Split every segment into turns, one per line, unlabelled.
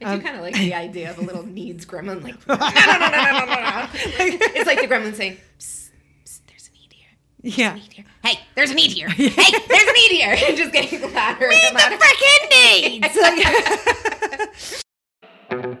I do um, kind of like the idea of a little needs gremlin, like no, no, no, no, no, no. It's like the gremlin saying, psst, psst, "There's a need here.
Yeah.
Need here. Hey, there's a need here. Hey, there's a need here." And just getting louder and louder.
The freaking needs.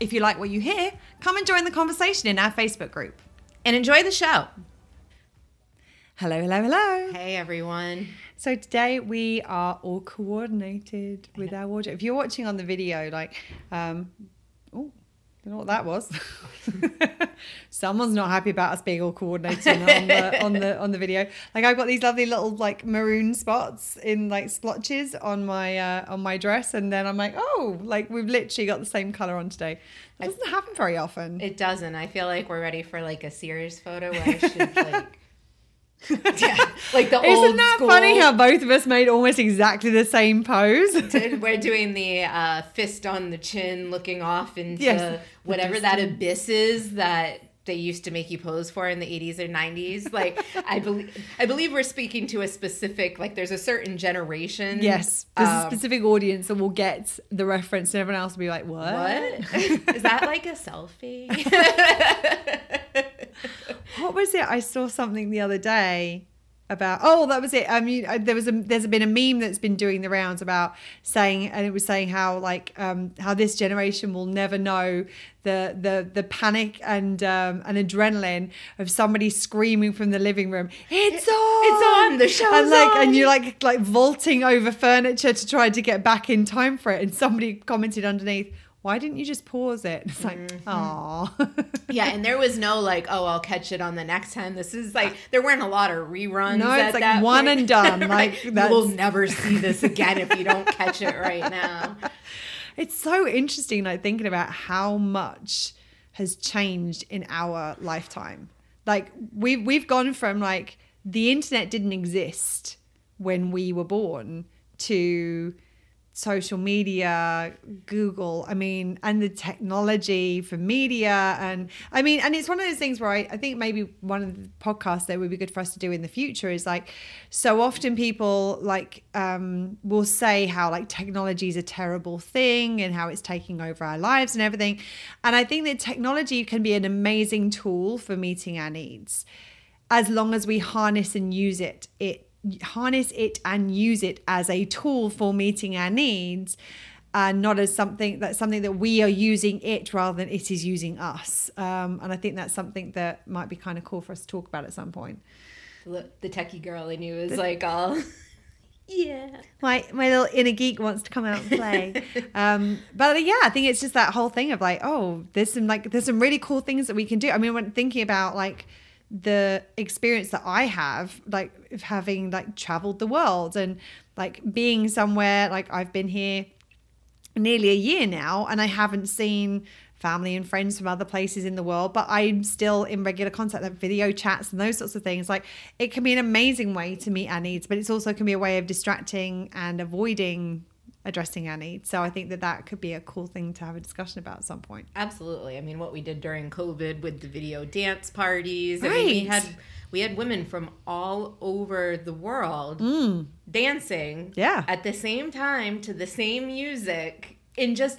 If you like what you hear, come and join the conversation in our Facebook group.
And enjoy the show.
Hello, hello, hello.
Hey, everyone.
So today we are all coordinated with our wardrobe. If you're watching on the video, like, um, you know what that was? Someone's not happy about us being all coordinated on the on the on the video. Like I've got these lovely little like maroon spots in like splotches on my uh, on my dress, and then I'm like, oh, like we've literally got the same color on today. That doesn't happen very often.
It doesn't. I feel like we're ready for like a Sears photo where I should like. Yeah, like the old
Isn't that
school-
funny how both of us made almost exactly the same pose?
We're doing the uh, fist on the chin, looking off into
Yes.
whatever that abyss is that they used to make you pose for in the 80s or 90s. Like I believe, I believe we're speaking to a specific, like there's a certain generation.
Yes, there's a
um,
specific audience that will get the reference, and everyone else will be like, "What?
What is that like a selfie?
What was it? I saw something the other day about. Oh, that was it. I mean, there was a there's been a meme that's been doing the rounds about saying, and it was saying how like um, how this generation will never know the the the panic and um, and adrenaline of somebody screaming from the living room. It's on!
It's on! The show's
and like
on!"
and you're like like vaulting over furniture to try to get back in time for it. And somebody commented underneath. Why didn't you just pause it? It's like,
Mm-hmm. yeah, and there was no like, oh, I'll catch it on the next time. This is like there weren't a lot of reruns.
No, it's like one
point.
and done. Like,
you will never see this again if you don't catch it right now.
It's so interesting, like thinking about how much has changed in our lifetime. Like we've we've gone from like the internet didn't exist when we were born to social media, Google, I mean, and the technology for media. And I mean, and it's one of those things where I, I think maybe one of the podcasts that would be good for us to do in the future is like, so often people like um, will say how like technology is a terrible thing and how it's taking over our lives and everything. And I think that technology can be an amazing tool for meeting our needs as long as we harness and use it it harness it and use it as a tool for meeting our needs and not as something that's something that we are using it rather than it is using us um, and i think that's something that might be kind of cool for us to talk about at some point
Look, the techie girl in you is like all. Yeah.
my my little inner geek wants to come out and play. um, but yeah, I think it's just that whole thing of like, oh, there's some like there's some really cool things that we can do. I mean, when thinking about like the experience that I have, like of having like traveled the world and like being somewhere, like I've been here nearly a year now and I haven't seen family and friends from other places in the world, but I'm still in regular contact, like video chats and those sorts of things. Like it can be an amazing way to meet our needs, but it's also can be a way of distracting and avoiding addressing our needs. So I think that that could be a cool thing to have a discussion about at some point.
Absolutely. I mean, what we did during COVID with the video dance parties. I mean, we had we had women from all over the world dancing
Yeah.
at the same time to the same music in just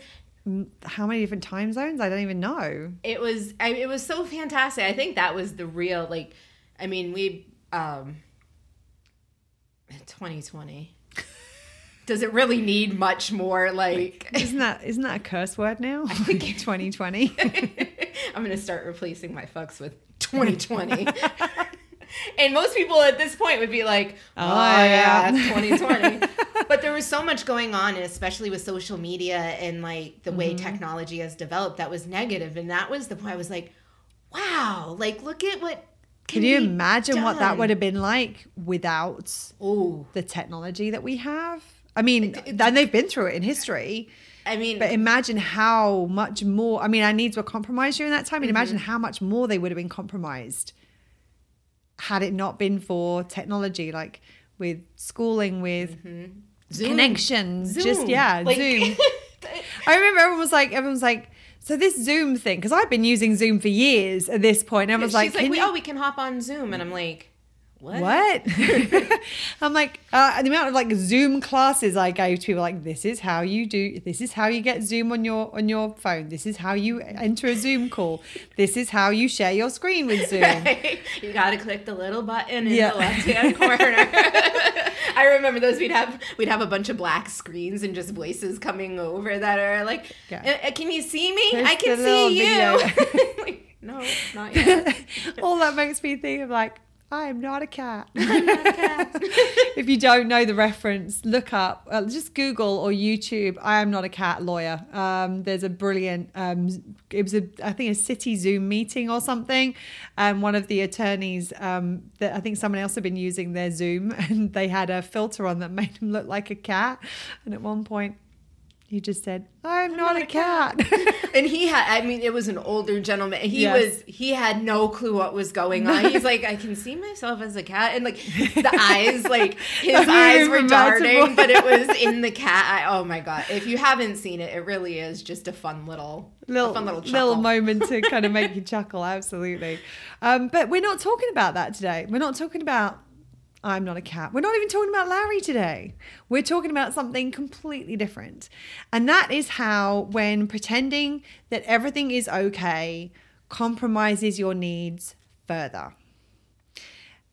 How many different time zones? I don't even know.
it was I, it was so fantastic. I think that was the real like I mean, we um 2020 does it really need much more like
Isn't that isn't that a curse word now? I think 2020.
I'm gonna start replacing my fucks with 2020. and most people at this point would be like, "Oh,
Oh,
yeah,
yeah.
it's 2020." but there was so much going on, and especially with social media and like the way mm-hmm. technology has developed, that was negative, and that was the point. I was like, wow, like look at what.
Can you imagine what that would have been like without
Oh,
the technology that we have? I mean, and they've been through it in history.
I mean,
But imagine how much more. I mean, our needs were compromised during that time. And imagine
Mm-hmm.
how much more they would have been compromised had it not been for technology, like with schooling, with
Zoom.
connections. Just yeah,
Like-
Zoom. I remember everyone was like, everyone was like, so this Zoom thing, because I've been using Zoom for years at this point. And everyone's
She's
like,
like, we,
you-
oh, we can hop on Zoom, and I'm like, what?
what? I'm like, uh, the amount of like Zoom classes I gave to people, like, this is how you do, this is how you get Zoom on your on your phone. This is how you enter a Zoom call. This is how you share your screen with Zoom.
you got to click the little button in
Yeah.
the left hand corner. I remember those. We'd have we'd have a bunch of black screens and just voices coming over that are like,
Yeah.
"Uh, uh, "Can you see me?
There's
I can see you." like, no, not yet.
All that makes me think of like, I am not a cat. if you don't know the reference, look up, uh, just Google or YouTube. I am not a cat lawyer. Um, there's a brilliant. Um, it was a, I think a city Zoom meeting or something, and one of the attorneys, um, that I think someone else had been using their Zoom, and they had a filter on that made him look like a cat. And at one point, he just said, "I'm, not, a cat."
and he had i mean it was an older gentleman. He
Yes.
was he had no clue what was going on. He's like i can see myself as a cat. And like the eyes like his eyes were darting but it was in the cat eye. oh my god. If you haven't seen it it really is just a fun little
little
fun little
little, moment to kind of make you chuckle absolutely. Um, but we're not talking about that today. We're not talking about i'm not a cat. We're not even talking about larry today. We're talking about something completely different. And that is how when pretending that everything is okay compromises your needs further.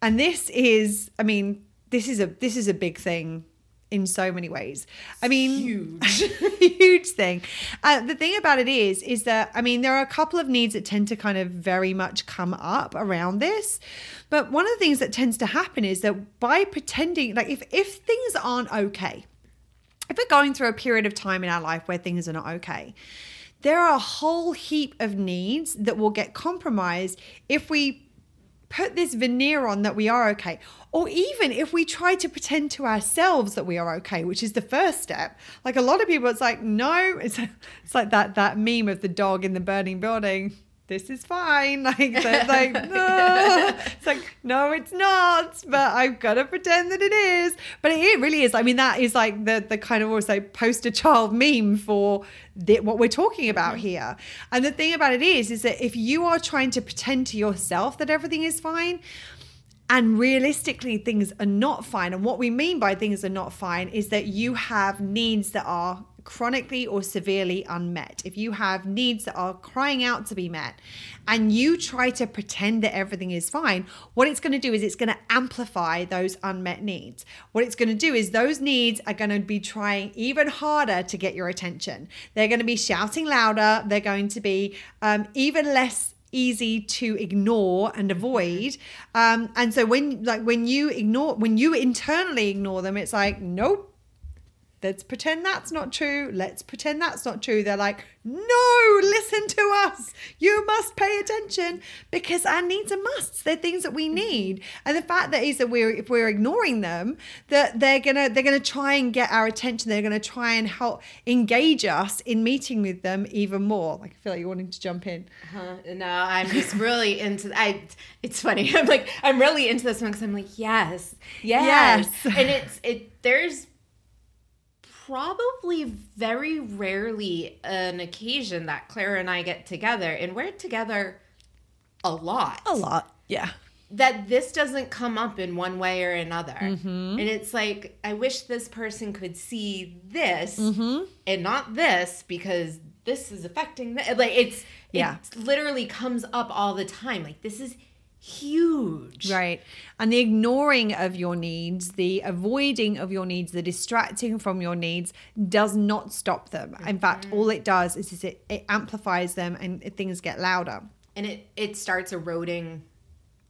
And this is i mean this is a this is a big thing in so many ways i mean
huge
huge thing. Uh, the thing about it is, is that I mean, there are a couple of needs that tend to kind of very much come up around this. But one of the things that tends to happen is that by pretending, like if if things aren't okay, if we're going through a period of time in our life where things are not okay, there are a whole heap of needs that will get compromised if we put this veneer on that we are okay. Or even if we try to pretend to ourselves that we are okay which is the first step like a lot of people it's like no it's, it's like that that meme of the dog in the burning building this is fine. Like they're like no it's like no it's not but i've got to pretend that it is. But it really is. I mean that is like the the kind of also poster child meme for the, what we're talking about mm-hmm. here. And the thing about it is is that if you are trying to pretend to yourself that everything is fine and realistically things are not fine and what we mean by things are not fine is that you have needs that are chronically or severely unmet. If you have needs that are crying out to be met and you try to pretend that everything is fine what it's going to do is it's going to amplify those unmet needs. What it's going to do is those needs are going to be trying even harder to get your attention. They're going to be shouting louder they're going to be um, even less easy to ignore and avoid. Um and so when like when you ignore when you internally ignore them it's like nope let's pretend that's not true let's pretend that's not true they're like no listen to us you must pay attention because our needs are musts they're things that we mm. need and the fact that is that we're if we're ignoring them that they're gonna they're gonna try and get our attention they're gonna try and help engage us in meeting with them even more like i feel like you're wanting to jump in
Huh? No, I'm just really into. I. It's funny. I'm like I'm really into this one because I'm like yes, yes,
Yes.
and it's it. There's probably very rarely an occasion that Claire and I get together, and we're together a lot.
a lot yeah
that this doesn't come up in one way or another.
Mm-hmm.
And it's like, I wish this person could see this
Mm-hmm.
and not this because this is affecting that. Like, it's,
Yeah.
it literally comes up all the time. Like, this is huge.
Right. And the ignoring of your needs, the avoiding of your needs, the distracting from your needs does not stop them. In mm-hmm. fact, all it does is, is it, it amplifies them and things get louder.
And it, it starts eroding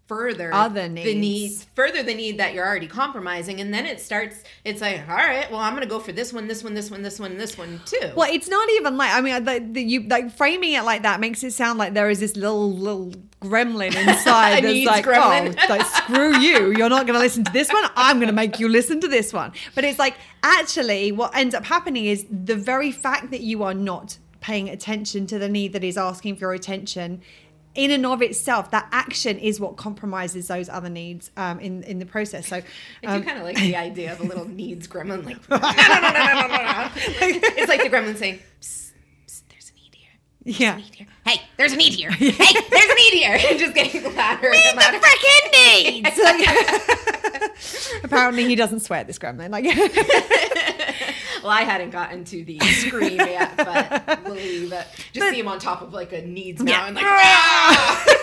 further
Other
the need further the need that you're already compromising and then it starts it's like all right well i'm gonna go for this one this one this one this one this one too
Well, it's not even like I mean, the, the, you like framing it like that makes it sound like there is this little little gremlin inside that's like, oh,
gremlin.
oh, like screw you, you're not going to listen to this one. I'm going to make you listen to this one. But it's like actually, what ends up happening is the very fact that you are not paying attention to the need that is asking for your attention. In and of itself, that action is what compromises those other needs um, in in the process. So,
I
um,
do kind of like the idea of a little needs gremlin, like no, no, no, no, no, no, no. It's like the gremlin saying, psst, psst, "There's a need here.
yeah,
Need here. Hey, there's a need here. Hey, there's a need here." And just getting louder and louder.
freaking needs. Apparently, he doesn't swear this gremlin. Like,
well, I hadn't gotten to the scream yet, but we'll leave it. Just
But-
see him on top of like a needs
Yeah.
mountain, like. "Ah!"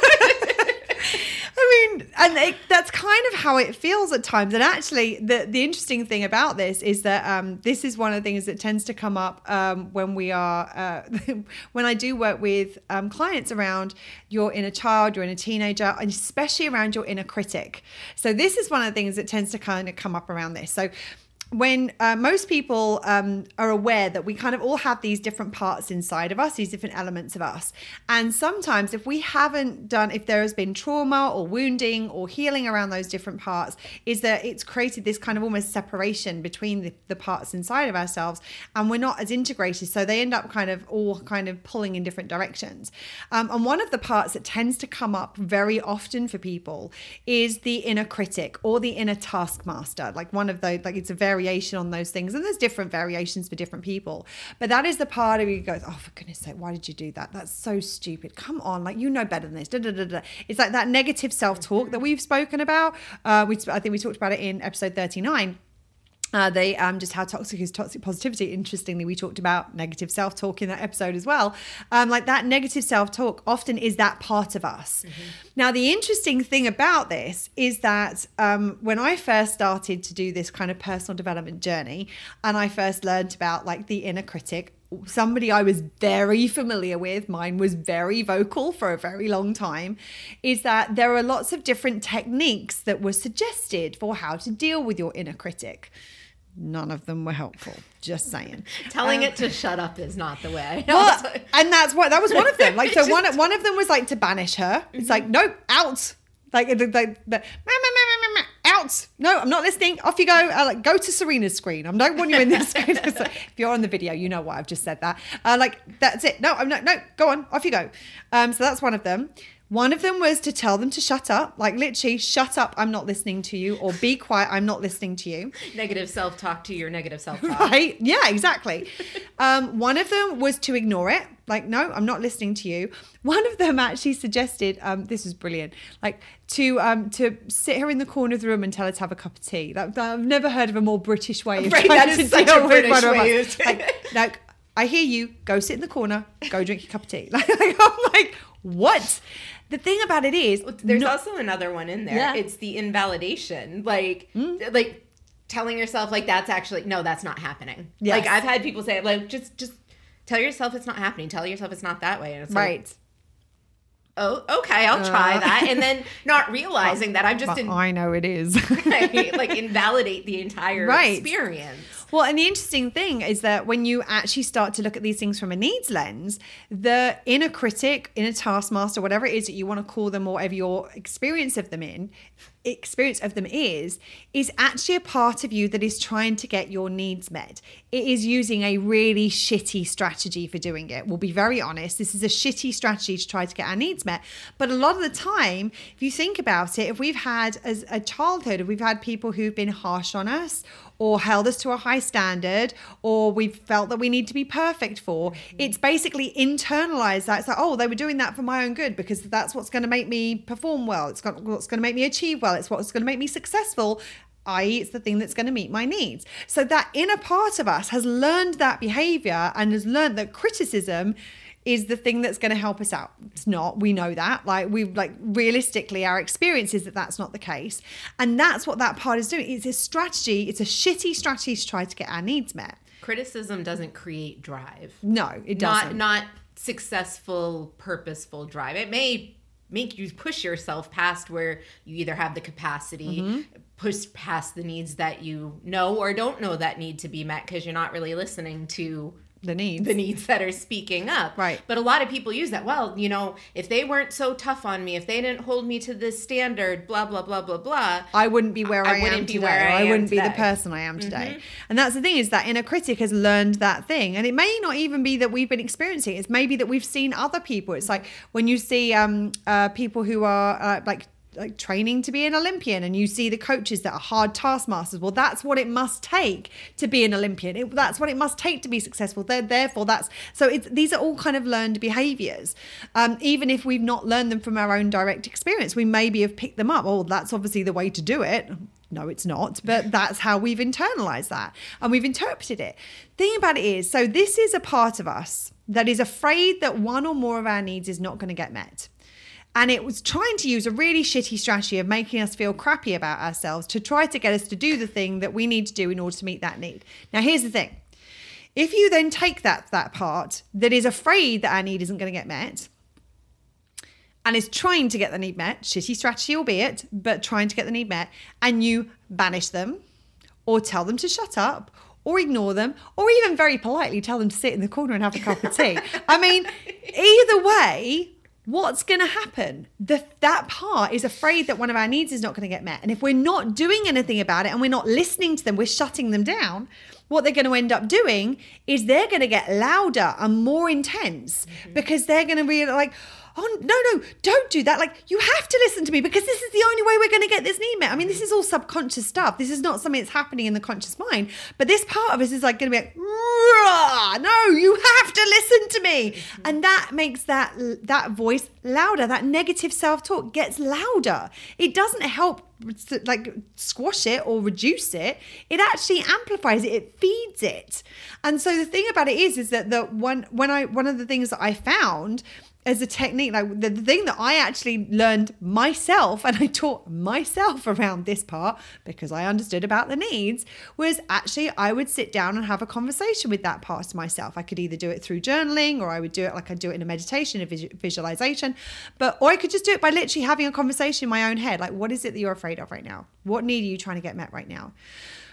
I mean, and it, that's kind of how it feels at times. And actually, the the interesting thing about this is that um, this is one of the things that tends to come up um, when we are uh, when I do work with um, clients around your inner child, your inner teenager, and especially around your inner critic. So this is one of the things that tends to kind of come up around this. So when uh, most people um, are aware that we kind of all have these different parts inside of us, these different elements of us. And sometimes, if we haven't done, if there has been trauma or wounding or healing around those different parts, is that it's created this kind of almost separation between the, the parts inside of ourselves and we're not as integrated. So they end up kind of all kind of pulling in different directions. Um, and one of the parts that tends to come up very often for people is the inner critic or the inner taskmaster. Like one of those, like it's a variation on those things. And there's different variations for different people. But that is the part of you goes, oh, for goodness sake, why did you do that? That's so stupid. Come on, like you know better than this. Da, da, da. It's like that negative self talk that we've spoken about. Uh, we, I think we talked about it in episode 39. Uh, they um, just how toxic is toxic positivity. Interestingly, we talked about negative self talk in that episode as well. Um, like that negative self talk often is that part of us. Now, the interesting thing about this is that um, when I first started to do this kind of personal development journey, and I first learned about like the inner critic, somebody I was very familiar with, mine was very vocal for a very long time, is that there are lots of different techniques that were suggested for how to deal with your inner critic. None of them were helpful. Just saying.
Telling
Um,
it to shut up is not the way.
well, and that's what that was one of them. Like so, one one of them was like to banish her. It's like nope, out. Like the, the, the, the "Meh, meh, meh, meh, meh, meh, out. No, I'm not listening. Off you go. Uh, like go to Serena's screen. I don't want you in this screen. If you're on the video, you know why I've just said that. Uh, like that's it. No, I'm not. No, go on. Off you go. Um, so that's one of them. One of them was to tell them to shut up, like literally, shut up, I'm not listening to you, or be quiet, I'm not listening to you.
negative self talk to your negative self talk.
Right? Yeah, exactly. um, one of them was to ignore it. Like, no, I'm not listening to you. One of them actually suggested, um, this was brilliant, like to um, to sit her in the corner of the room and tell her to have a cup of tea. That, that- I've never heard of a more British way of
Right,
trying
that
to
such
deal
a
with
British
one
way of-
Like, like, I hear you. Go sit in the corner. Go drink your cup of tea. Like, I'm like, what? The thing about it is,
There's
no-
also another one in there.
Yeah.
It's the invalidation. Like like telling yourself like that's actually no, that's not happening.
Yes.
Like I've had people say like just just tell yourself it's not happening. Tell yourself it's not that way. And it's like,
right.
oh, okay, I'll try
Uh.
that. And then not realizing that I'm just in,
I know it is.
like invalidate the entire
Right.
experience.
Well, and the interesting thing is that when you actually start to look at these things from a needs lens, the inner critic, inner taskmaster, whatever it is that you want to call them, or whatever your experience of them in, experience of them is, is actually a part of you that is trying to get your needs met. It is using a really shitty strategy for doing it. We'll be very honest. This is a shitty strategy to try to get our needs met. But a lot of the time, if you think about it, if we've had as a childhood, if we've had people who've been harsh on us or held us to a high standard or we've felt that we need to be perfect for mm-hmm. it's basically internalized that it's like oh they were doing that for my own good because that's what's going to make me perform well it's got, what's going to make me achieve well it's what's going to make me successful i.e., it's the thing that's going to meet my needs. So that inner part of us has learned that behavior and has learned that criticism is the thing that's going to help us out. It's not. We know that. Like we like realistically, our experience is that that's not the case, and that's what that part is doing. It's a strategy. It's a shitty strategy to try to get our needs met.
Criticism doesn't create drive.
No, it
Not
doesn't.
not successful, purposeful drive. It may make you push yourself past where you either have the capacity
Mm-hmm.
push past the needs that you know or don't know that need to be met because you're not really listening to
The needs.
the needs that are speaking up.
Right.
But a lot of people use that. Well, you know, if they weren't so tough on me, if they didn't hold me to this standard, blah blah blah blah blah.
I wouldn't be where
I
I, am
wouldn't be
today.
where I
I wouldn't be the.
Mm-hmm.
person I am today. And that's the thing is that inner critic has learned that thing, and it may not even be that we've been experiencing. it. It's maybe that we've seen other people. It's like when you see um, uh, people who are uh, like like training to be an Olympian, and you see the coaches that are hard taskmasters. Well, that's what it must take to be an Olympian. It, that's what it must take to be successful. They're, therefore, that's so. It's these are all kind of learned behaviors. Um, even if we've not learned them from our own direct experience, we maybe have picked them up. Oh, that's obviously the way to do it. No, it's not, but that's how we've internalized that and we've interpreted it. Thing about it is, so this is a part of us that is afraid that one or more of our needs is not going to get met. And it was trying to use a really shitty strategy of making us feel crappy about ourselves to try to get us to do the thing that we need to do in order to meet that need. Now, here's the thing if you then take that, that part that is afraid that our need isn't going to get met, and is trying to get the need met, shitty strategy albeit, but trying to get the need met, and you banish them or tell them to shut up or ignore them or even very politely tell them to sit in the corner and have a cup of tea. I mean, either way, what's going to happen? The, that part is afraid that one of our needs is not going to get met. And if we're not doing anything about it and we're not listening to them, we're shutting them down. What they're going to end up doing is they're going to get louder and more intense mm-hmm. because they're going to be like, oh no no don't do that. Like you have to listen to me because this is the only way we're going to get this met i mean this is all subconscious stuff. This is not something that's happening in the conscious mind. But this part of us is like going to be like no you have to listen to me. Mm-hmm. And that makes that that voice louder. That negative self-talk gets louder. It doesn't help like squash it or reduce it. It actually amplifies it. It feeds it. And so the thing about it is is that the one when i one of the things that i found as a technique like the, the thing that i actually learned myself and i taught myself around this part because i understood about the needs was actually i would sit down and have a conversation with that part of myself i could either do it through journaling or i would do it like i do it in a meditation a vis- visualization but or i could just do it by literally having a conversation in my own head like what is it that you're afraid of right now what need are you trying to get met right now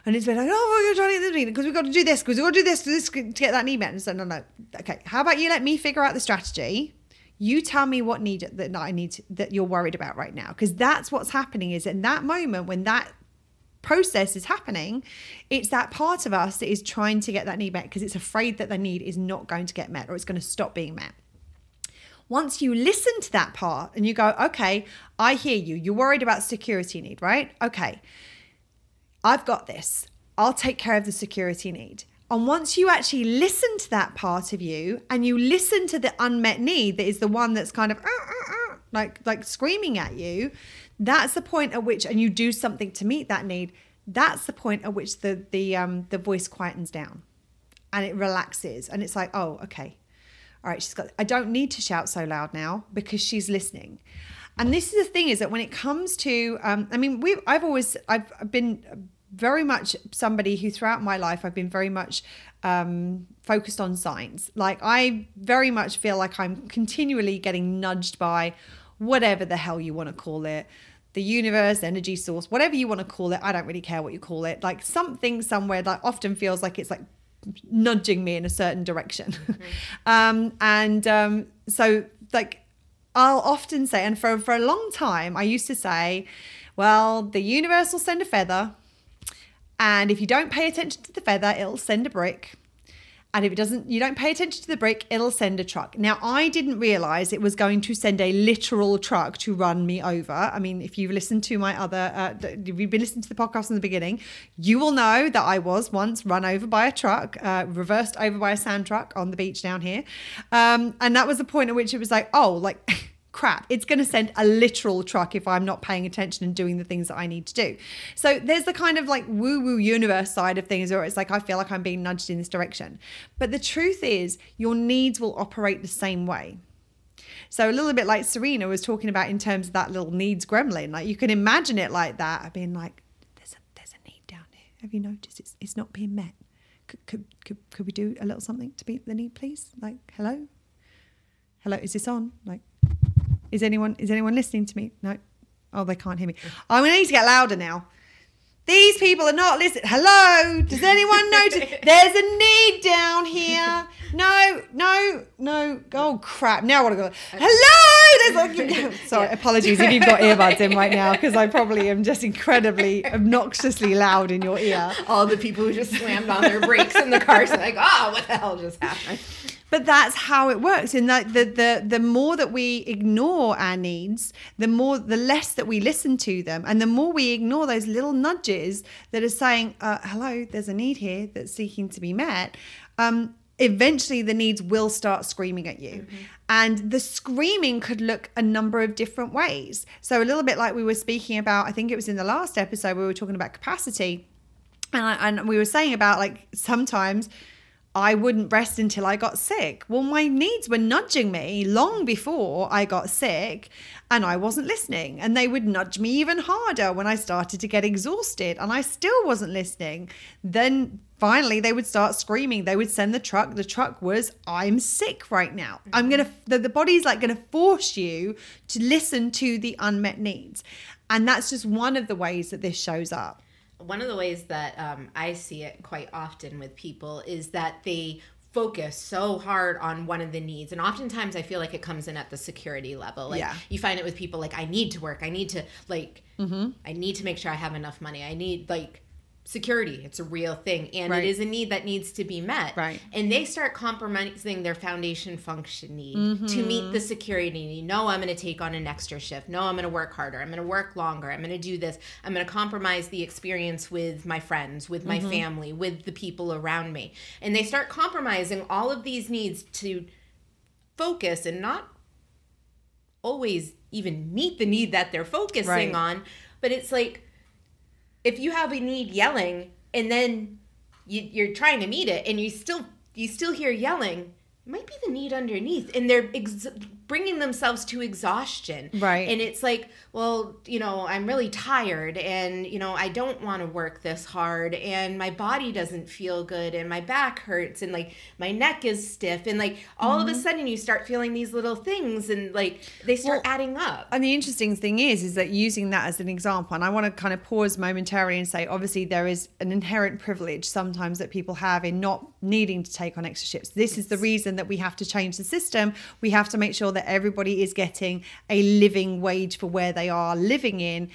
and it's been like, oh, we're trying to get because we've got to do this, because we've got to do this, to this to get that need met. And so, no, no. Okay, how about you let me figure out the strategy? You tell me what need that I need to, that you're worried about right now, because that's what's happening. Is in that moment when that process is happening, it's that part of us that is trying to get that need met because it's afraid that the need is not going to get met or it's going to stop being met once you listen to that part and you go, okay, I hear you. You're worried about security need, right? Okay, I've got this. I'll take care of the security need. And once you actually listen to that part of you and you listen to the unmet need that is the one that's kind of "Uh, uh, uh," like like screaming at you, that's the point at which and you do something to meet that need, that's the point at which the the um the voice quietens down and it relaxes and it's like, "Oh, okay. All right she's got i don't need to shout so loud now because she's listening. And this is the thing is that when it comes to um, i mean we i've always i've been very much somebody who throughout my life i've been very much um, focused on signs like i very much feel like i'm continually getting nudged by whatever the hell you want to call it the universe energy source whatever you want to call it i don't really care what you call it like something somewhere that often feels like it's like nudging me in a certain direction. um, and um, so, like, I'll often say, and for, for a long time, I used to say, well, the universe will send a feather. And if you don't pay attention to the feather, it'll send a brick. And if it doesn't, you don't pay attention to the brick, it'll send a truck. Now, I didn't realize it was going to send a literal truck to run me over. I mean, if you've listened to my other, uh, if you've been listening to the podcast in the beginning, you will know that I was once run over by a truck, uh, reversed over by a sand truck on the beach down here. Um, and that was the point at which it was like, oh, like, crap, it's going to send a literal truck if I'm not paying attention and doing the things that I need to do. So there's the kind of like woo woo universe side of things where it's like I feel like I'm being nudged in this direction. But the truth is, your needs will operate the same way. So a little bit like Serena was talking about in terms of that little needs gremlin, like you can imagine it like that, being like, there's a there's a need down here. Have you noticed it's it's not being met? Could could could, could we do a little something to meet the need, please? Like, hello, hello, is this on? Like, Is anyone is anyone listening to me? No. Oh, they can't hear me. I'm gonna need to get louder now. These people are not listening. Hello? Does anyone notice? There's a need down here. No, no, no. Oh crap! Now what I want to go. Hello. There's like, sorry. Apologies if you've got earbuds in right now because I probably am just incredibly obnoxiously loud in your ear.
All the people who just slammed on their brakes in the cars, are like, oh, what the hell just happened?
But that's how it works and that the, the the more that we ignore our needs the more the less that we listen to them and the more we ignore those little nudges that are saying uh, hello there's a need here that's seeking to be met um, eventually the needs will start screaming at you mm-hmm. and the screaming could look a number of different ways so a little bit like we were speaking about i think it was in the last episode we were talking about capacity and, I, and we were saying about like sometimes I wouldn't rest until I got sick. Well, my needs were nudging me long before I got sick, and I wasn't listening. And they would nudge me even harder when I started to get exhausted, and I still wasn't listening. Then finally, they would start screaming. They would send the truck. The truck was, I'm sick right now. I'm going to, mm-hmm. the, the body's like going to force you to listen to the unmet needs. And that's just one of the ways that this shows up
one of the ways that um, I see it quite often with people is that they focus so hard on one of the needs and oftentimes i feel like it comes in at the security level like yeah. you find it with people like i need to work i need to like mm-hmm. i need to make sure i have enough money i need like security. It's a real thing. And right. it is a need that needs to be met.
Right.
And they start compromising their foundation function need mm-hmm. to meet the security need. No i'm going to take on an extra shift. No i'm going to work harder. I'm going to work longer. I'm going to do this. I'm going to compromise the experience with my friends with my mm-hmm. family with the people around me. And they start compromising all of these needs to focus and not always even meet the need that they're focusing right. on. But it's like if you have a need yelling and then you, you're trying to meet it and you still you still hear yelling it might be the need underneath and they're ex- bringing themselves to exhaustion
right
and it's like well you know i'm really tired and you know i don't want to work this hard and my body doesn't feel good and my back hurts and like my neck is stiff and like all mm-hmm. of a mm-hmm. sudden you start feeling these little things and like they start well, adding up
and the interesting thing is is that using that as an example and i want to kind of pause momentarily and say obviously there is an inherent privilege sometimes that people have in not needing to take on extra shifts this is the reason that we have to change the system. We have to make sure that everybody is getting a living wage for where they are living in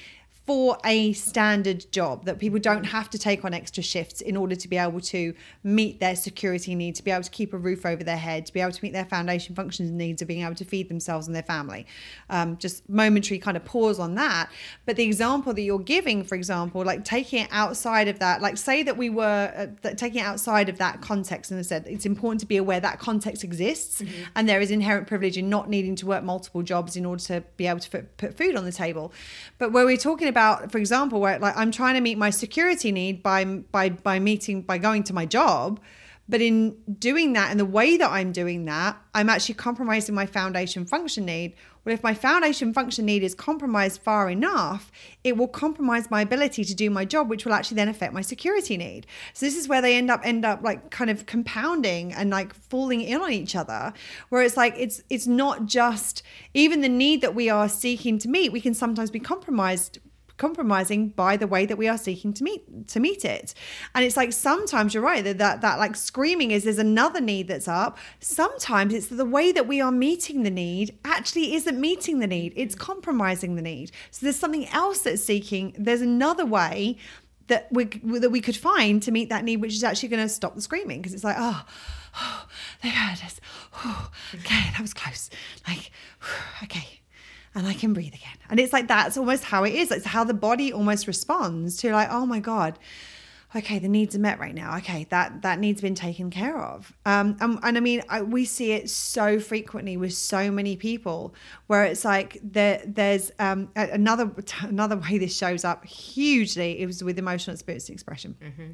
for a standard job that people don't have to take on extra shifts in order to be able to meet their security needs, to be able to keep a roof over their head, to be able to meet their foundation functions needs of being able to feed themselves and their family. Um, just momentary kind of pause on that. But the example that you're giving, for example, like taking it outside of that, like say that we were uh, taking it outside of that context, and I said it's important to be aware that context exists mm-hmm. and there is inherent privilege in not needing to work multiple jobs in order to be able to put food on the table. But where we're talking about about, for example, where like I'm trying to meet my security need by by by meeting by going to my job, but in doing that and the way that I'm doing that, I'm actually compromising my foundation function need. Well, if my foundation function need is compromised far enough, it will compromise my ability to do my job, which will actually then affect my security need. So this is where they end up end up like kind of compounding and like falling in on each other, where it's like it's it's not just even the need that we are seeking to meet, we can sometimes be compromised compromising by the way that we are seeking to meet to meet it. And it's like sometimes you're right that that, that like screaming is there's another need that's up. Sometimes it's the way that we are meeting the need actually isn't meeting the need. It's compromising the need. So there's something else that's seeking. There's another way that we that we could find to meet that need, which is actually going to stop the screaming because it's like, oh, oh, heard us. Oh, okay, that was close. Like, okay, and I can breathe again. And it's like that's almost how it is. It's how the body almost responds to like, oh my God, okay, the needs are met right now. Okay, that that needs been taken care of. Um, and, and I mean, I, we see it so frequently with so many people, where it's like there there's um, another another way this shows up hugely. It was with emotional experience expression. Mm-hmm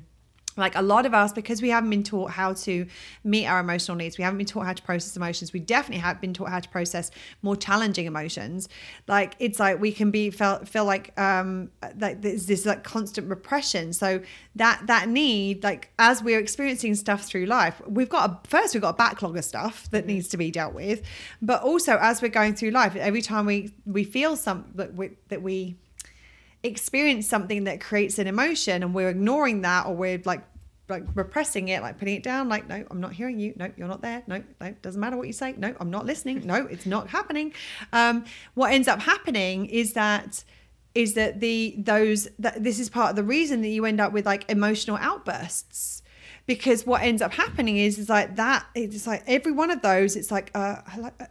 like a lot of us because we haven't been taught how to meet our emotional needs we haven't been taught how to process emotions we definitely have been taught how to process more challenging emotions. Like it's like we can be felt feel like um like there's this like constant repression. So that that need like as we're experiencing stuff through life we've got a first we've got a backlog of stuff that needs to be dealt with. But also as we're going through life every time we we feel some that we that we experience something that creates an emotion and we're ignoring that or we're like like repressing it like putting it down like no i'm not hearing you. No you're not there. No no doesn't matter what you say. No i'm not listening. No it's not happening. Um what ends up happening is that is that the those that this is part of the reason that you end up with like emotional outbursts. Because what ends up happening is is like that it's like every one of those it's like uh,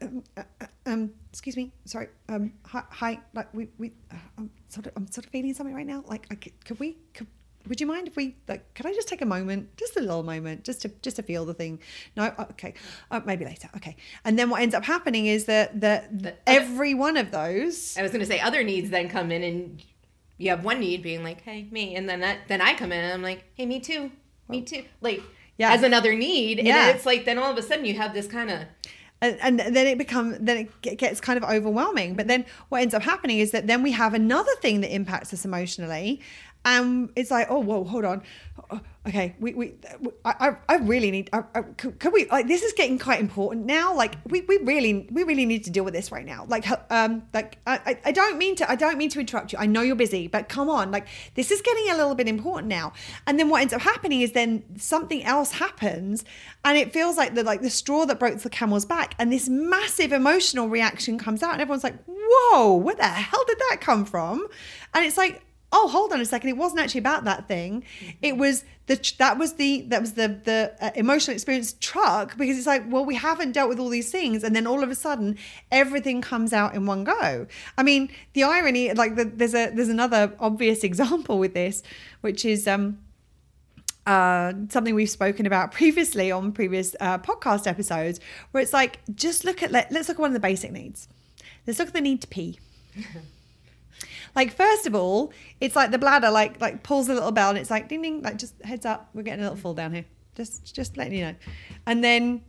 um, uh, um excuse me sorry um hi, hi like we we uh, I'm sort of I'm sort of feeling something right now. Like I could, could we could, would you mind if we like could i just take a moment just a little moment just to just to feel the thing? No oh, okay oh, maybe later okay. And then what ends up happening is that that every one of those
i was going to say other needs then come in and you have one need being like hey me and then that then i come in and i'm like hey me too me too like yeah. as another need and yeah. it's like then all of a sudden you have this kind of
and, and then it becomes then it gets kind of overwhelming. But then what ends up happening is that then we have another thing that impacts us emotionally and it's like oh whoa hold on. Okay we, we I, I really need I, I, could, could, we like this is getting quite important now. Like we, we really we really need to deal with this right now. Like um like I, I don't mean to I don't mean to interrupt you. I know you're busy but come on. Like this is getting a little bit important now. And then what ends up happening is then something else happens and it feels like the like the straw that broke the camel's back and this massive emotional reaction comes out and everyone's like whoa where the hell did that come from? And it's like oh hold on a second it wasn't actually about that thing mm-hmm. it was the that was the that was the the uh, emotional experience truck because it's like well we haven't dealt with all these things and then all of a sudden everything comes out in one go i mean the irony like the, there's a there's another obvious example with this which is um uh, something we've spoken about previously on previous uh, podcast episodes, where it's like, just look at, let, let's look at one of the basic needs. Let's look at the need to pee. Like first of all, it's like the bladder like like pulls a little bell and it's like ding ding like just heads up, we're getting a little full down here. Just just letting you know. And then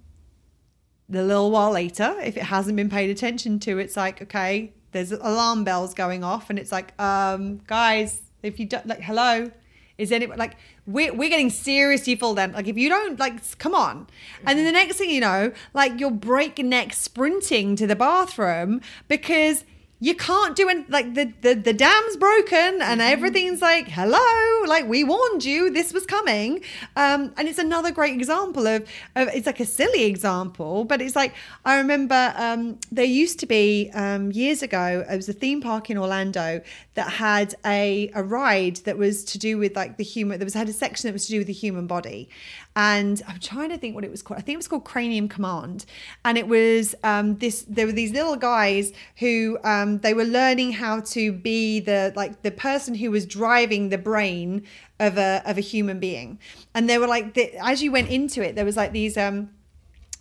the little while later, if it hasn't been paid attention to, it's like okay, there's alarm bells going off and it's like um guys, if you don't like hello, is anyone like we're, we're getting seriously full down like if you don't like come on and then the next thing you know like you're breakneck sprinting to the bathroom because you can't do it like the, the the dam's broken and mm-hmm. everything's like hello like we warned you this was coming um and it's another great example of, of it's like a silly example but it's like i remember um there used to be um years ago it was a theme park in orlando that had a a ride that was to do with like the human there was had a section that was to do with the human body and I'm trying to think what it was called. I think it was called Cranium Command, and it was um, this. There were these little guys who um, they were learning how to be the like the person who was driving the brain of a of a human being, and they were like the, as you went into it, there was like these. Um,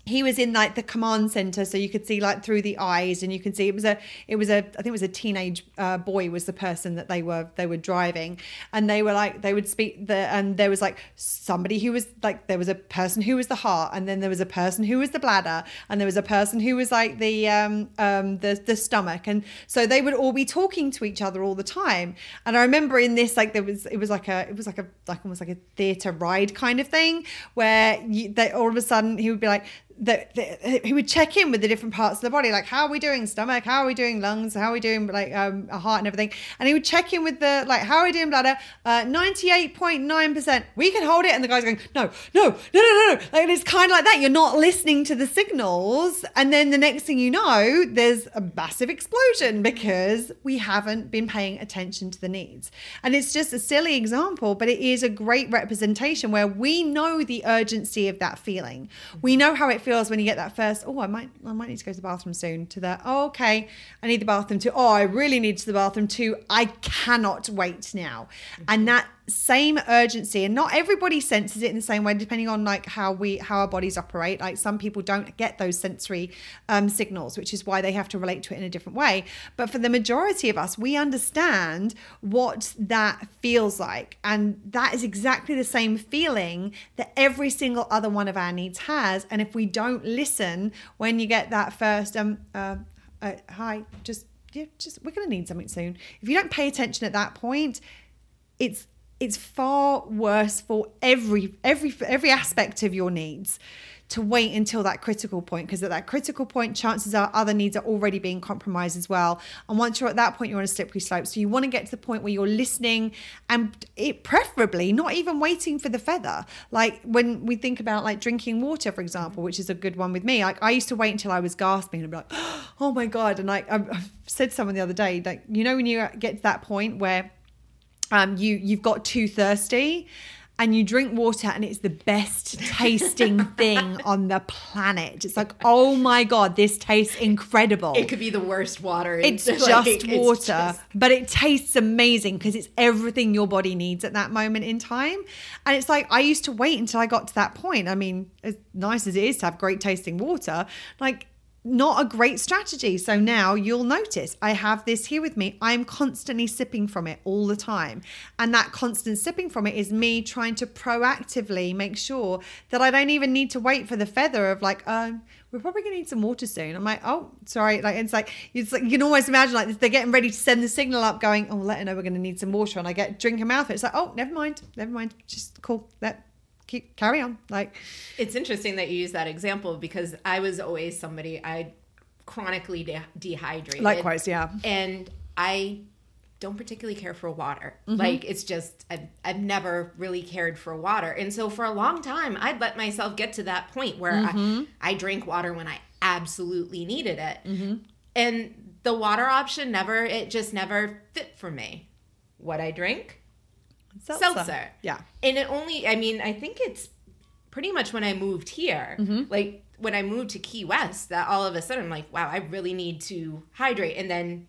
he was in like the command center so you could see like through the eyes and you can see it was a it was a i think it was a teenage uh, boy was the person that they were they were driving. And they were like they would speak the and there was like somebody who was like there was a person who was the heart and then there was a person who was the bladder and there was a person who was like the um um the the stomach. And so they would all be talking to each other all the time. And i remember in this like there was it was like a it was like a like almost like a theater ride kind of thing where you, they all of a sudden he would be like that, he would check in with the different parts of the body, like how are we doing stomach, how are we doing lungs, how are we doing like um, a heart and everything, and he would check in with the like how are we doing bladder, ninety eight point nine percent, we can hold it, and the guy's going no, no, no, no, no, no, like it's kind of like that. You're not listening to the signals, and then the next thing you know, there's a massive explosion because we haven't been paying attention to the needs, and it's just a silly example, but it is a great representation where we know the urgency of that feeling, we know how it feels when you get that first, oh, I might, I might need to go to the bathroom soon, to the, oh, okay, I need the bathroom too. Oh, I really need to the bathroom too. I cannot wait now. Mm-hmm. And that same urgency and not everybody senses it in the same way depending on like how we how our bodies operate. Like some people don't get those sensory um, signals which is why they have to relate to it in a different way. But for the majority of us we understand what that feels like and that is exactly the same feeling that every single other one of our needs has. And if we don't listen when you get that first um uh, uh, hi just yeah, just we're going to need something soon. If you don't pay attention at that point, it's it's far worse for every every every aspect of your needs to wait until that critical point because at that critical point chances are other needs are already being compromised as well. And once you're at that point you're on a slippery slope. So you want to get to the point where you're listening and it preferably not even waiting for the feather. Like when we think about like drinking water for example which is a good one with me like i used to wait until i was gasping and be like oh my god. And like i said someone the other day like you know when you get to that point where um, you you've got too thirsty and you drink water and it's the best tasting thing on the planet. It's like, oh my God, this tastes incredible.
It could be the worst water.
It's like, just water, it's just... but it tastes amazing because it's everything your body needs at that moment in time. And it's like, I used to wait until I got to that point. I mean, as nice as it is to have great tasting water, like not a great strategy. So now you'll notice I have this here with me. I'm constantly sipping from it all the time. And that constant sipping from it is me trying to proactively make sure that I don't even need to wait for the feather of like, um, we're probably gonna need some water soon. I'm like, oh, sorry. Like it's like it's like you can almost imagine like they're getting ready to send the signal up, going, oh, let her know we're gonna need some water. And I get drink a mouth. It's like, oh, never mind, never mind. Just cool. Let keep carry on. Like
it's interesting that you use that example because I was always somebody I chronically de- dehydrated.
Likewise, yeah.
And I don't particularly care for water. Mm-hmm. Like it's just I've, I've, never really cared for water, and so for a long time I'd let myself get to that point where mm-hmm. I, I drank water when I absolutely needed it, mm-hmm. and the water option never it just never fit for me. What I drink, seltzer. seltzer.
Yeah.
And it only, I mean, I think it's pretty much when I moved here, mm-hmm. like when I moved to Key West, that all of a sudden I'm like, wow, I really need to hydrate. And then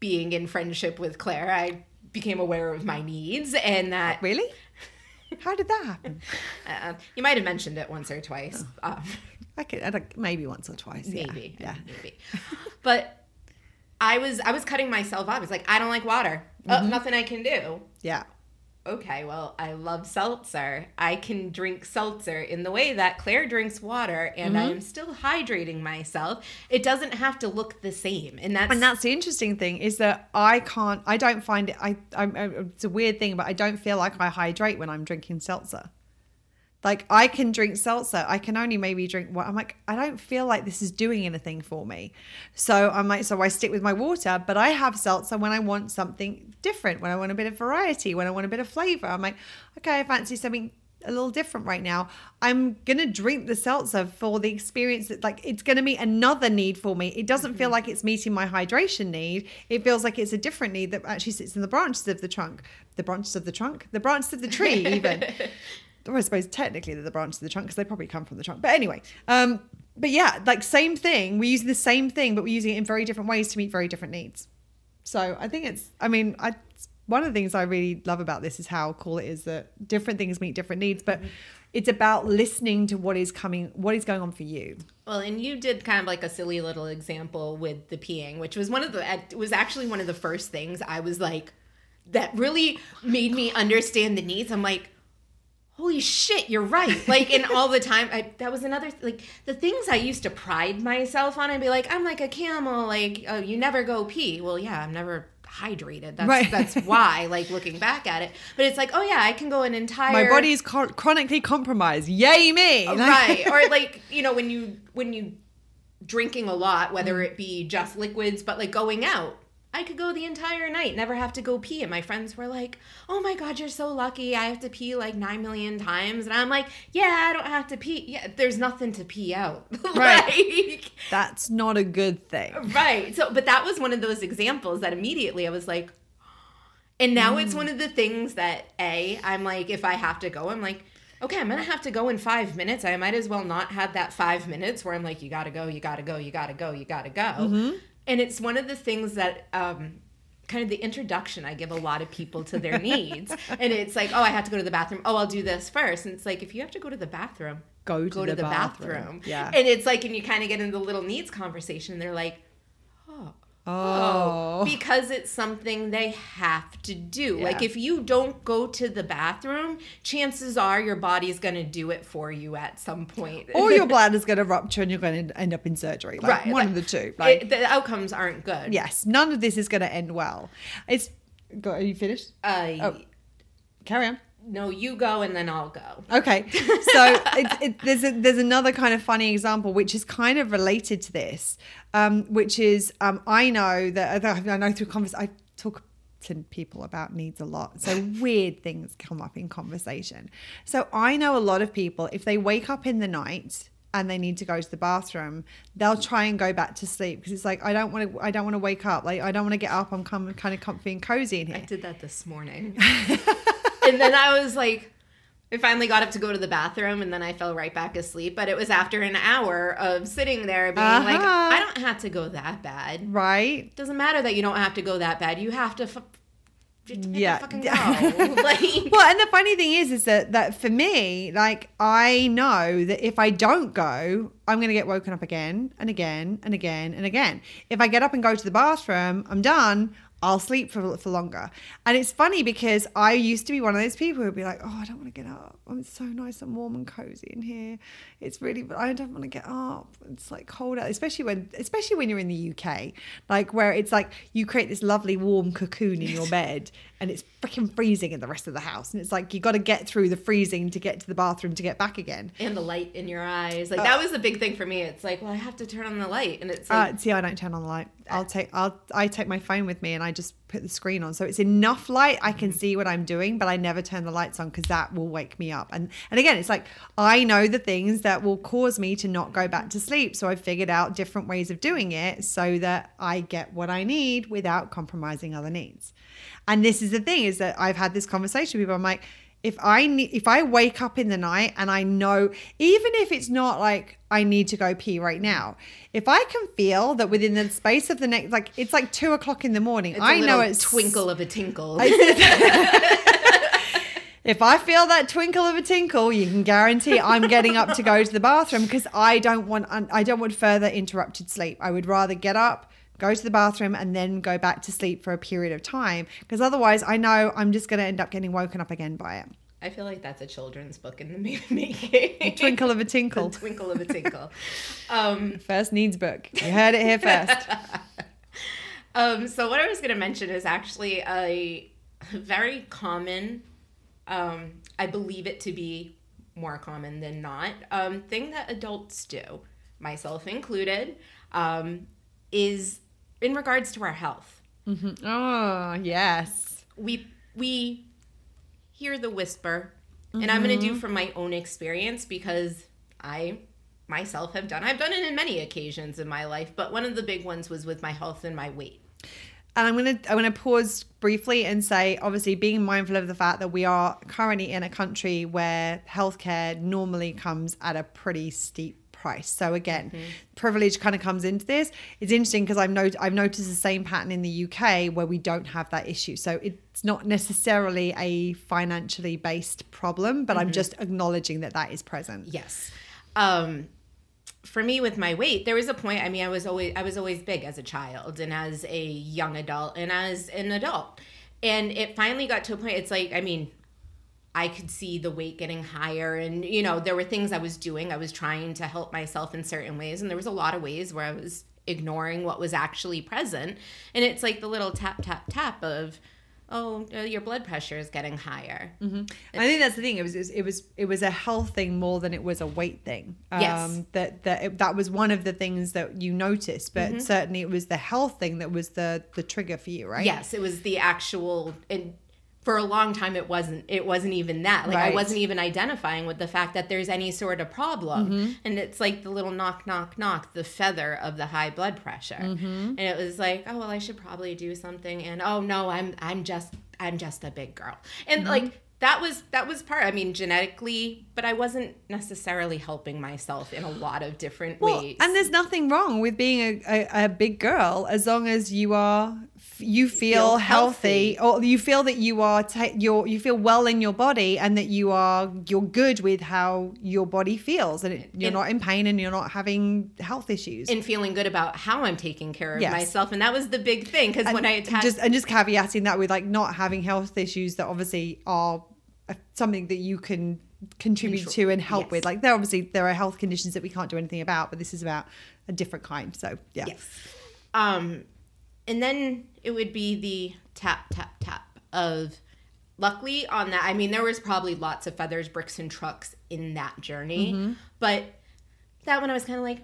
being in friendship with Claire, I became aware of my needs and that.
Really? How did that happen?
Uh, you might have mentioned it once or twice. Oh. Um,
I could maybe once or twice.
Maybe, yeah, yeah. maybe. but I was I was cutting myself off. It's like I don't like water. Oh, mm-hmm. Oh, nothing I can do.
Yeah
okay, well, I love seltzer. I can drink seltzer in the way that Claire drinks water and mm-hmm. I am still hydrating myself. It doesn't have to look the same. And that's
And that's the interesting thing is that I can't I don't find it I I'm it's a weird thing but I don't feel like I hydrate when I'm drinking seltzer. Like I can drink seltzer. I can only maybe drink what I'm like, I don't feel like this is doing anything for me. So I'm like, so I stick with my water, but I have seltzer when I want something different, when I want a bit of variety, when I want a bit of flavor. I'm like, okay, I fancy something a little different right now. I'm gonna drink the seltzer for the experience that like it's gonna meet another need for me. It doesn't mm-hmm. feel like it's meeting my hydration need. It feels like it's a different need that actually sits in the branches of the trunk. The branches of the trunk? The branches of the tree, even. I suppose technically they're the branches of the trunk because they probably come from the trunk. But anyway, um, but yeah, like same thing. We're using the same thing, but we're using it in very different ways to meet very different needs. So I think it's. I mean, I one of the things I really love about this is how cool it is that different things meet different needs, but mm-hmm. it's about listening to what is coming, what is going on for you.
Well, and you did kind of like a silly little example with the peeing, which was one of the. It was actually one of the first things I was like, that really made me understand the needs. I'm like holy shit you're right. Like and all the time I, that was another like the things i used to pride myself on and be like i'm like a camel like oh you never go pee. Well yeah i'm never hydrated. That's right. that's why like looking back at it. But it's like oh yeah i can go an entire
my body is chronically compromised. Yay me!
Right. Or like you know when you when you drinking a lot whether mm. it be just liquids but like going out I could go the entire night, never have to go pee. And my friends were like, oh my God, you're so lucky. I have to pee like nine million times. And I'm like, yeah, I don't have to pee. Yeah, there's nothing to pee out.
Right. like, That's not a good thing.
Right. So, but that was one of those examples that immediately I was like, and now mm. it's one of the things that, A, I'm like, if I have to go, I'm like, okay, I'm gonna have to go in five minutes. I might as well not have that five minutes where I'm like, you gotta go, you gotta go, you gotta go, you gotta go. Mm-hmm and it's one of the things that um, kind of the introduction I give a lot of people to their needs. And it's like, oh, I have to go to the bathroom. Oh, I'll do this first. And it's like, if you have to go to the bathroom,
Go to
go
the
to the
bathroom.
bathroom.
Yeah.
And it's like, and you kind of get into the little needs conversation. And they're like, oh.
Oh.
because it's something they have to do. Like if you don't go to the bathroom, chances are your body's going to do it for you at some point.
or your bladder's going to rupture and you're going to end up in surgery. Like
Right,
one
like,
of the two. Like,
it, the outcomes aren't good.
yes, none of this is going to end well. It's. Go, are you finished?
Uh,
Oh. Carry on.
No, you go and then I'll go.
Okay, so it, it, there's a, there's another kind of funny example which is kind of related to this, um, which is um, I know that I know through convers I talk to people about needs a lot, so weird things come up in conversation. So I know a lot of people if they wake up in the night and they need to go to the bathroom, they'll try and go back to sleep because it's like I don't want to I don't want to wake up like I don't want to get up. I'm kind of comfy and cozy in here.
I did that this morning. and then I was like, I finally got up to go to the bathroom and then I fell right back asleep. But it was after an hour of sitting there being like,
Uh-huh.
I don't have to go that bad.
Right?
doesn't matter that you don't have to go that bad. You have to, f- to
Yeah.
fucking go. like,
well, and the funny thing is, is that that for me, like I know that if I don't go, I'm going to get woken up again and again and again and again. If I get up and go to the bathroom, I'm done. I'll sleep for, for longer. And it's funny because I used to be one of those people who'd be like, oh, I don't want to get up. Oh, it's so nice and warm and cozy in here. It's really, but I don't want to get up. It's like cold out, especially when, especially when you're in the UK, like where it's like you create this lovely warm cocoon in your bed and it's freaking freezing in the rest of the house. And it's like you got to get through the freezing to get to the bathroom to get back again.
and the light in your eyes. Like,
Uh,
that was the big thing for me. It's like, well, I have to turn on the light. And it's like,
Uh, see, I don't turn on the light. I'll take I'll I take my phone with me and I just put the screen on, so it's enough light I can mm-hmm. see what I'm doing, but I never turn the lights on because that will wake me up. And and again, it's like I know the things that will cause me to not go back to sleep, so I've figured out different ways of doing it so that I get what I need without compromising other needs. And this is the thing is that I've had this conversation with people. I'm like, if I need, if I wake up in the night and I know, even if it's not like I need to go pee right now, if I can feel that within the space of the next, like it's like two o'clock in the morning,
it's
I know it's
twinkle of a tinkle.
If I feel that twinkle of a tinkle, you can guarantee I'm getting up to go to the bathroom because I don't want I don't want further interrupted sleep. I would rather get up, go to the bathroom, and then go back to sleep for a period of time because otherwise, I know I'm just going to end up getting woken up again by it.
I feel like that's a children's book in the making.
Twinkle of a
the
tinkle.
twinkle of a tinkle. um,
First needs book. You heard it here first.
um, so what I was going to mention is actually a very common, um, I believe it to be more common than not, um, thing that adults do, myself included, um, is in regards to our health.
Oh, yes.
we we hear the whisper and i'm going to do mm-hmm. from my own experience because i myself have done i've done it in many occasions in my life but one of the big ones was with my health and my weight.
And I'm gonna I'm gonna pause briefly and say, obviously, being mindful of the fact that we are currently in a country where healthcare normally comes at a pretty steep price. So again, privilege kind of comes into this. It's interesting because I've not, I've noticed the same pattern in the UK where we don't have that issue. So it's not necessarily a financially based problem, but I'm just acknowledging that that is present.
yes um for me with my weight there was a point i mean i was always i was always big as a child and as a young adult and as an adult and it finally got to a point it's like i mean I could see the weight getting higher. And, you know, there were things I was doing. I was trying to help myself in certain ways. And there was a lot of ways where I was ignoring what was actually present. And it's like the little tap, tap, tap of, oh, uh, your blood pressure is getting higher.
I think that's the thing. It was it was it was a health thing more than it was a weight thing. Um,
Yes.
That that it, that was one of the things that you noticed, but certainly it was the health thing that was the the trigger for you, right?
Yes, it was the actual. And for a long time, it wasn't. It wasn't even that. Like I wasn't even identifying with the fact that there's any sort of problem.
Mm-hmm.
And it's like the little knock, knock, knock, the feather of the high blood pressure.
Mm-hmm.
And it was like, oh well, I should probably do something. And oh no, I'm I'm just I'm just a big girl. And
Mm-hmm.
like that was that was part. I mean, genetically, but I wasn't necessarily helping myself in a lot of different
Well,
ways.
and there's nothing wrong with being a, a, a big girl as long as you are you feel,
Feel
healthy,
healthy.
or you feel that you are ta- you're you feel well in your body and that you are you're good with how your body feels and it, you're
And-
not in pain and you're not having health issues.
and feeling good about how I'm taking care of
Yes.
myself. And that was the big thing because when I attached
just and just caveating that with like not having health issues that obviously are uh, something that you can contribute
Control-
to and help
yes.
with like there obviously there are health conditions that we can't do anything about but this is about a different kind so yeah
Yes. Um, and then it would be the tap, tap, tap of luckily on that. I mean, there was probably lots of feathers, bricks, and trucks in that journey,
Mm-hmm.
but that one I was kind of like,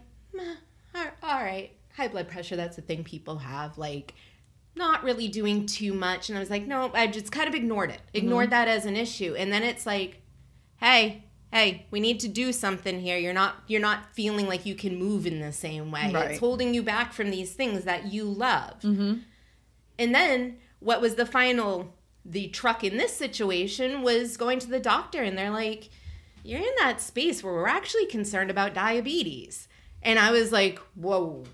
all right, high blood pressure, that's a thing people have. Like, not really doing too much. And I was like, no, I just kind of ignored it, ignored
Mm-hmm.
that as an issue. And then it's like, hey, hey, we need to do something here. You're not you're not feeling like you can move in the same way.
Right.
It's holding you back from these things that you love. mm-hmm. And then what was the final the truck in this situation was going to the doctor and they're like, You're in that space where we're actually concerned about diabetes. And I was like, Whoa.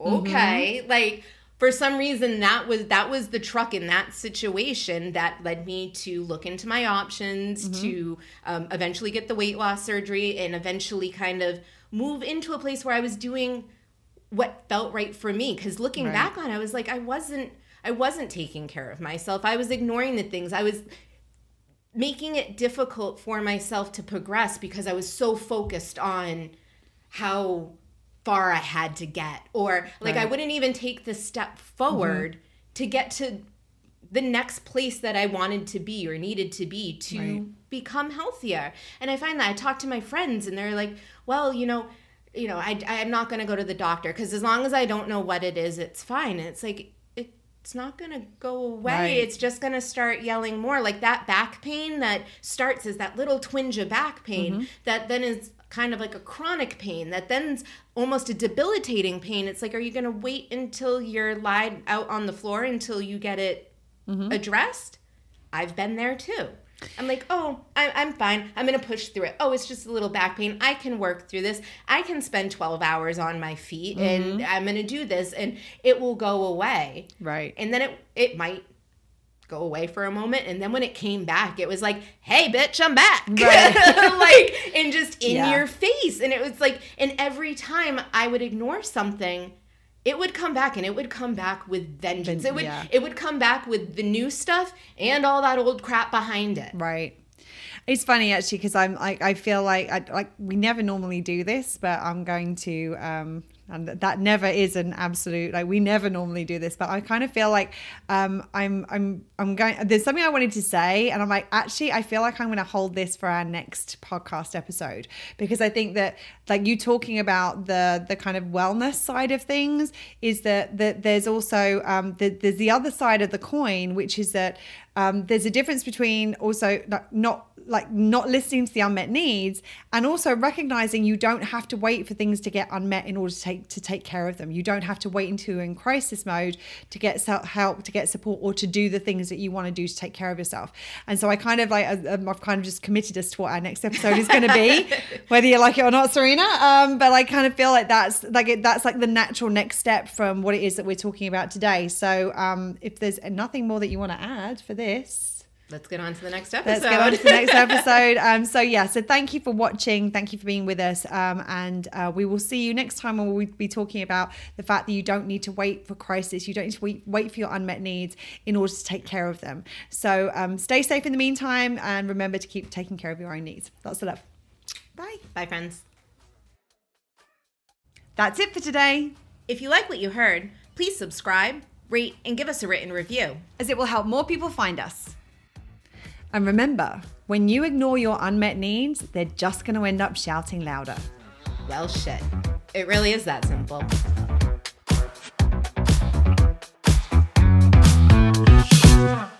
Okay. Like for some reason that was that was the truck in that situation that led me to look into my options to um, eventually get the weight loss surgery and eventually kind of move into a place where i was doing what felt right for me. Because looking
Right.
back on it i was like i wasn't i wasn't taking care of myself. I was ignoring the things. I was making it difficult for myself to progress because i was so focused on how far i had to get or like i wouldn't even take the step forward to get to the next place that I wanted to be or needed to be to
Right.
become healthier. And I find that I talk to my friends and they're like, well, you know, you know, I, I'm not going to go to the doctor because as long as I don't know what it is, it's fine. And it's like, it's not going to go away.
Right.
It's just going to start yelling more. Like that back pain that starts as that little twinge of back pain
Mm-hmm.
that then is kind of like a chronic pain that then's almost a debilitating pain. It's like, are you going to wait until you're lied out on the floor until you get it
Mm-hmm.
addressed? I've been there too. I'm like, oh, I, I'm fine. I'm going to push through it. Oh, it's just a little back pain. I can work through this. I can spend 12 hours on my feet and
Mm-hmm.
I'm going to do this and it will go away.
right
And then it, it might go away for a moment. And then when it came back, it was like, hey, bitch, I'm back.
Right.
like, and just in
Yeah.
your face. And it was like, and every time I would ignore something, it would come back and it would come back with vengeance. It would
yeah.
it would come back with the new stuff and all that old crap behind it.
Right. It's funny actually because I'm like I feel like I like we never normally do this, but I'm going to um and that never is an absolute like we never normally do this, but I kind of feel like um I'm I'm I'm going there's something I wanted to say and I'm like actually I feel like I'm going to hold this for our next podcast episode because I think that like you talking about the the kind of wellness side of things is that that there's also um the, there's the other side of the coin which is that um, there's a difference between also like, not like not listening to the unmet needs and also recognizing you don't have to wait for things to get unmet in order to take to take care of them. You don't have to wait until you're in crisis mode to get help to get support or to do the things that you want to do to take care of yourself. And so i kind of like um, i've kind of just committed us to what our next episode is going to be whether you like it or not serena. Um, but i kind of feel like that's like it, that's like the natural next step from what it is that we're talking about today. So um, if there's nothing more that you want to add for this
Let's get on to the next episode.
Let's get on to the next episode. Um, so yeah, so thank you for watching. Thank you for being with us. Um, and uh, we will see you next time when we'll be talking about the fact that you don't need to wait for crisis. You don't need to wait, wait for your unmet needs in order to take care of them. So um, stay safe in the meantime and remember to keep taking care of your own needs. Lots of love. Bye.
Bye, friends.
That's it for today.
If you like what you heard, please subscribe, rate, and give us a written review.
as it will help more people find us. And remember, when you ignore your unmet needs, they're just going to end up shouting louder.
Well, shit. It really is that simple.
You.